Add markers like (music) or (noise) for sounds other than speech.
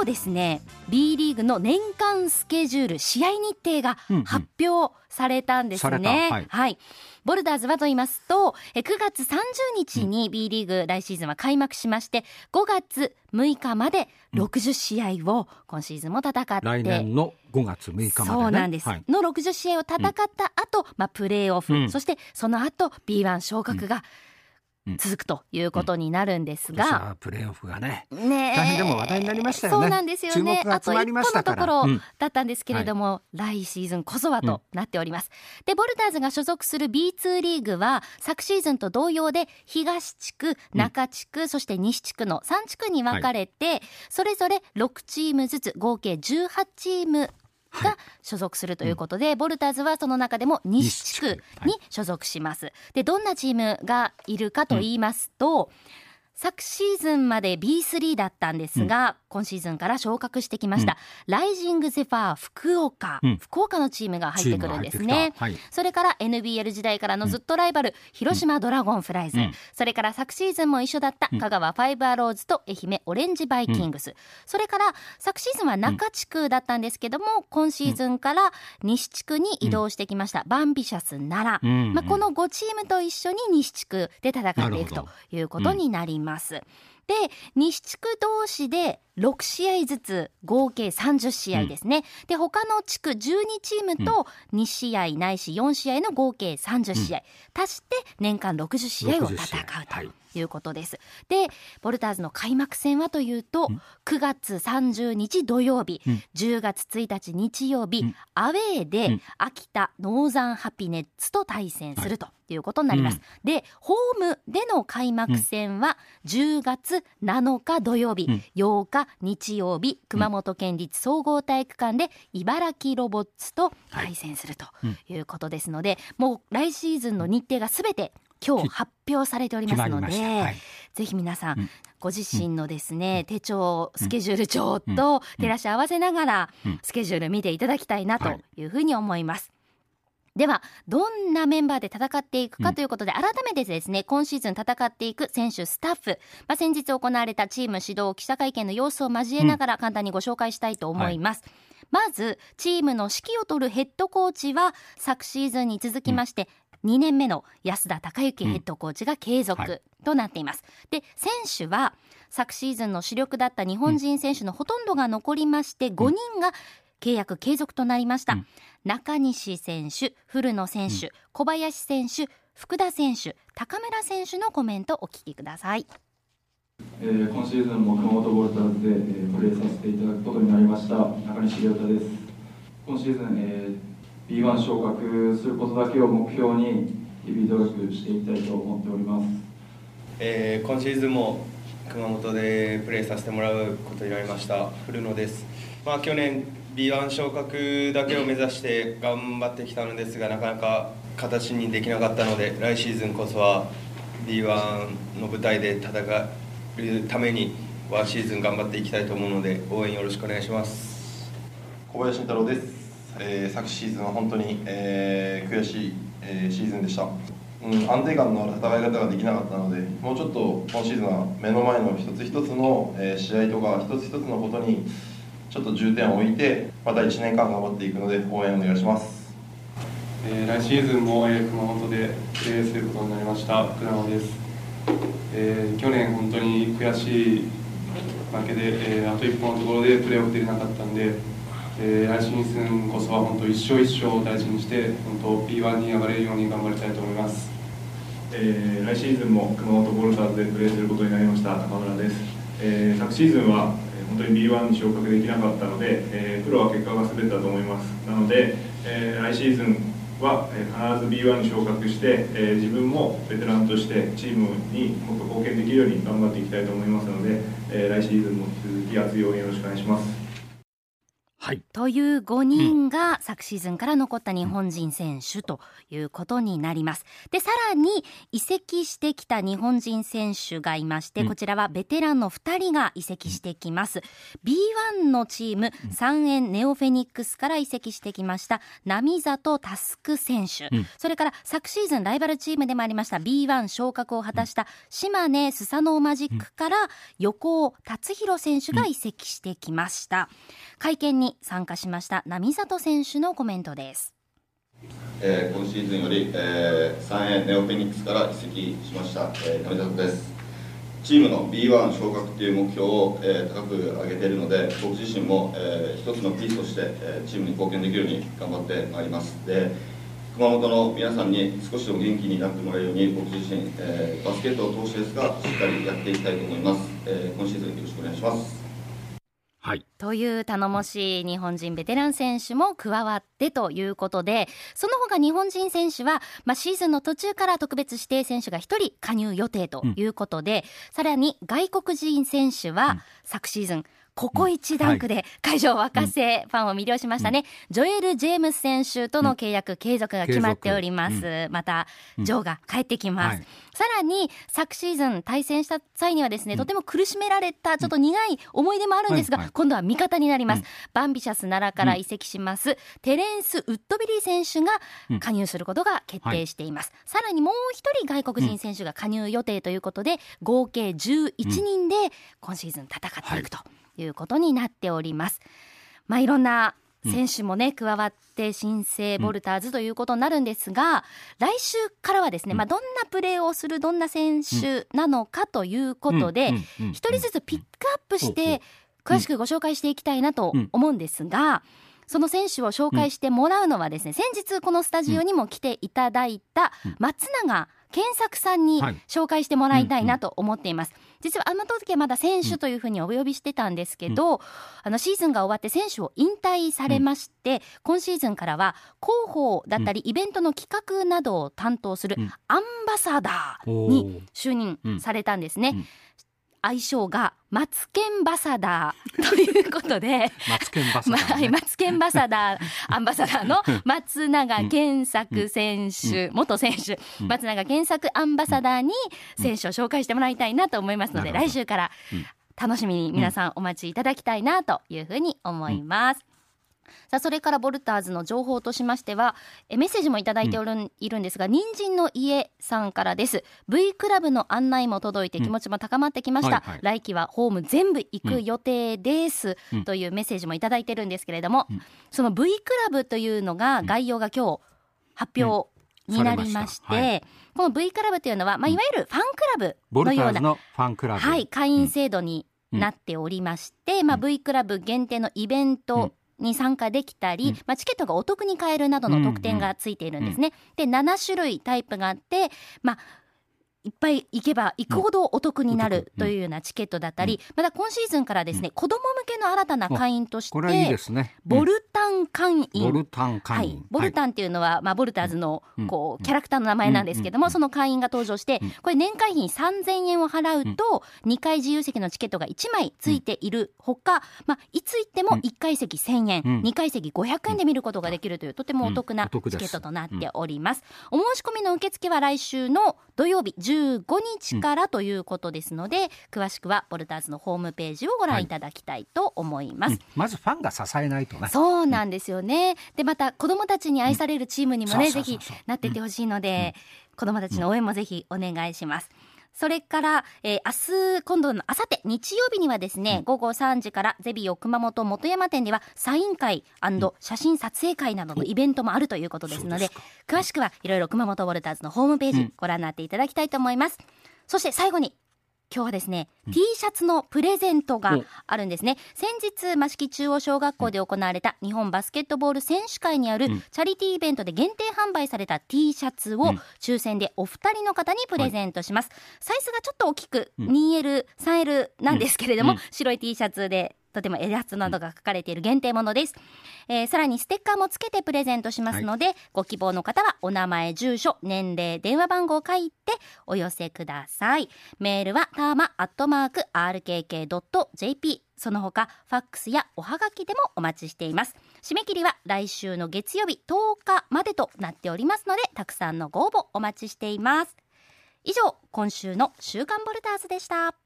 日ですね。B リーグの年間スケジュール試合日程が発表されたんですね、うんうんはい、はい、ボルダーズはと言いますと9月30日に B リーグ来シーズンは開幕しまして5月6日まで60試合を今シーズンも戦って、来年の5月6日まで、ね、そうなんです、はい、の60試合を戦った後、まあプレーオフ、そしてその後 B1 昇格が、続くということになるんですが、うん、プレーオフがねね大変でも話題になりましたよね。そうなんですよね。あと一歩のところだったんですけれども、来シーズンこそはとなっております、うん、でボルターズが所属する B2 リーグは昨シーズンと同様で東地区中地区、そして西地区の3地区に分かれて、はい、それぞれ6チームずつ合計18チームが所属するということで、はい、ボルターズはその中でも西地区に所属します。で、どんなチームがいるかと言いますと、うん昨シーズンまで B3 だったんですが、うん、今シーズンから昇格してきました、うん、ライジングゼファー福岡、うん、福岡のチームが入ってくるんですね、はい、それから NBL 時代からのずっとライバル、広島ドラゴンフライズ、それから昨シーズンも一緒だった香川ファイブアローズと愛媛オレンジバイキングス、それから昨シーズンは中地区だったんですけども、今シーズンから西地区に移動してきました、バンビシャス奈良、まあ、この5チームと一緒に西地区で戦っていくということになります。ます。で、西地区同士で6試合ずつ合計30試合ですね。うん、で、他の地区12チームと2試合ないし4試合の合計30試合、足して年間60試合を戦うと。いうことです。で、ボルターズの開幕戦はというと、9月30日土曜日、うん、10月1日日曜日、うん、アウェーで秋田ノーザンハピネッツと対戦するとい。うことになります。はい、で、ホームでの開幕戦は10月7日土曜日、うん、8日日曜日、熊本県立総合体育館で茨城ロボッツと対戦するということですので、はい、もう来シーズンの日程がすべて今日発表されておりますので、はい、ぜひ皆さん、うん、ご自身のですね、うん、手帳スケジュール帳と照らし合わせながら、スケジュール見ていただきたいなとい。うふうに思います。では、どんなメンバーで戦っていくかということで、改めてですね、今シーズン戦っていく選手、スタッフ、まあ、先日行われたチーム指導記者会見の様子を交えながら簡単にご紹介したいと思います。はい。まず、チームの指揮を執るヘッドコーチは、昨シーズンに続きまして、2年目の安田孝之ヘッドコーチが継続となっています。うんはい、で、選手は昨シーズンの主力だった日本人選手のほとんどが残りまして、5人が契約継続となりました。うん、中西選手、古野選手、小林選手、福田選手、高村選手のコメントお聞きください。えー、今シーズンも熊本ボルターズで、えー、プレーさせていただくことになりました中西亮太です今シーズン、えー B1 昇格することだけを目標に日々努力していきたいと思っております、えー、今シーズンも熊本でプレーさせてもらうことになりました古野です、まあ、去年 B1 昇格だけを目指して頑張ってきたのですがなかなか形にできなかったので来シーズンこそは B1 の舞台で戦うためにワンシーズン頑張っていきたいと思うので応援よろしくお願いします。小林慎太郎ですえー、昨シーズンは本当に、えー、悔しい、えー、シーズンでした、うん、安定感のある戦い方ができなかったのでもうちょっと今シーズンは目の前の一つ一つの、えー、試合とか一つ一つのことにちょっと重点を置いてまた1年間頑張っていくので応援お願いします、えー、来シーズンも、え、熊本でプレーすることになりました倉野です、えー、去年本当に悔しい負けで、えー、あと一歩のところでプレーオフ出れなかったんでえー、来シーズンこそは本当一生一生を大事にして本当 P1 に上がれるように頑張りたいと思います、えー、来シーズンも熊本ボルターズでプレーすることになりました高村です、えー、昨シーズンは本当に B1 に昇格できなかったので、えー、プロは結果が全てだと思います。なので、えー、来シーズンは必ず B1 に昇格して、えー、自分もベテランとしてチームにもっと貢献できるように頑張っていきたいと思いますので、えー、来シーズンも引き続き熱い応援よろしくお願いします。はい、という5人が昨シーズンから残った日本人選手ということになります。で、さらに移籍してきた日本人選手がいまして、こちらはベテランの2人が移籍してきます。B1 のチーム、三円ネオフェニックスから移籍してきました波里タスク選手、それから昨シーズンライバルチームでもありました B1 昇格を果たした島根スサノーマジックから横尾達弘選手が移籍してきました。会見に参加しました並里選手のコメントです。えー、今シーズンより、えー、3円ネオフェニックスから移籍しました、えー、上里です。チームの B1 昇格という目標を、えー、高く上げているので僕自身も、えー、一つのピースとして、えー、チームに貢献できるように頑張ってまいります。で熊本の皆さんに少しでも元気になってもらえるように僕自身、えー、バスケットを通してですがしっかりやっていきたいと思います、えー、今シーズンよろしくお願いします。はい、という頼もしい日本人ベテラン選手も加わってということでその他日本人選手は、まあ、シーズンの途中から特別指定選手が1人加入予定ということで、うん、さらに外国人選手は昨シーズンここ一ダンクで会場を沸かせ、ファンを魅了しましたね、ジョエル・ジェームス選手との契約継続が決まっております。また、ジョーが帰ってきます。さらに、昨シーズン対戦した際にはですね、とても苦しめられた、ちょっと苦い思い出もあるんですが、今度は味方になります。バンビシャス奈良から移籍します、テレンス・ウッドビリー選手が加入することが決定しています。さらにもう一人外国人選手が加入予定ということで、合計11人で今シーズン戦っていくと。いうことになっております。まあ、いろんな選手もね、うん、加わって新生ボルターズということになるんですが、うん、来週からはですね、まあ、どんなプレーをするどんな選手なのかということで、一人ずつピックアップして詳しくご紹介していきたいなと思うんですが、その選手を紹介してもらうのはですね、先日このスタジオにも来ていただいた松永健作さんに紹介してもらいたいなと思っています。実はあの時はまだ選手というふうにお呼びしてたんですけど、うん、あのシーズンが終わって選手を引退されまして、うん、今シーズンからは広報だったりイベントの企画などを担当するアンバサダーに就任されたんですね。愛称がマツケンバサダー (laughs) ということで。マツケンバサダー、ね、(laughs) マツケンバサダーアンバサダーの松永健作選手、うん、元選手、うん、松永健作アンバサダーに選手を紹介してもらいたいなと思いますので、来週から楽しみに皆さんお待ちいただきたいなというふうに思います。さあそれからボルターズの情報としましてはえメッセージもいただいておる、うん、いるんですが人参の家さんからです。V クラブの案内も届いて気持ちも高まってきました、うんはいはい、来季はホーム全部行く予定です、うん、というメッセージもいただいてるんですけれども、その V クラブというのが概要が今日発表になりまして、はい、この V クラブというのは、まあ、いわゆるファンクラブのような、ファンクラブ。はい、会員制度になっておりまして、まあ、V クラブ限定のイベントに参加できたり、うん、まあ、チケットがお得に買えるなどの特典がついているんですね。で7種類タイプがあって、まあいっぱい行けば行くほどお得になるというようなチケットだったり、また今シーズンからですね、子供向けの新たな会員として、ボルタン会員。ボルタン会員。ボルタンっていうのは、まあ、ボルターズの、こう、キャラクターの名前なんですけども、その会員が登場して、これ年会費3000円を払うと、2回自由席のチケットが1枚ついているほか、まあ、いつ行っても1回席1000円、2回席500円で見ることができるという、とてもお得なチケットとなっております。お申し込みの受付は来週の土曜日15日からということですので、うん、詳しくはボルターズのホームページをご覧いただきたいと思います、はいうん、まずファンが支えないとね。そうなんですよね、でまた子供たちに愛されるチームにもね、ぜひなっていってほしいので、子供たちの応援もぜひお願いします、それから、えー、明日、今度のあさって日曜日にはですね、うん、午後3時からゼビオ熊本元山店ではサイン会写真撮影会などのイベントもあるということですので、詳しくはいろいろ熊本ウォルターズのホームページご覧になっていただきたいと思います。うん、そして最後に今日はですね、うん、T シャツのプレゼントがあるんですね。先日、益城中央小学校で行われた日本バスケットボール選手会にあるチャリティーイベントで限定販売された T シャツを抽選でお二人の方にプレゼントします。サイズがちょっと大きく 2L、3L なんですけれども、白い T シャツでとてもイラストなどが書かれている限定ものです、えーさらにステッカーもつけてプレゼントしますので、ご希望の方はお名前住所年齢電話番号を書いてお寄せください。メールはターマアットマーク RKK.jp その他ファックスやおはがきでもお待ちしています。締め切りは来週の月曜日10日までとなっておりますのでたくさんのご応募お待ちしています。以上今週の週刊ボルターズでした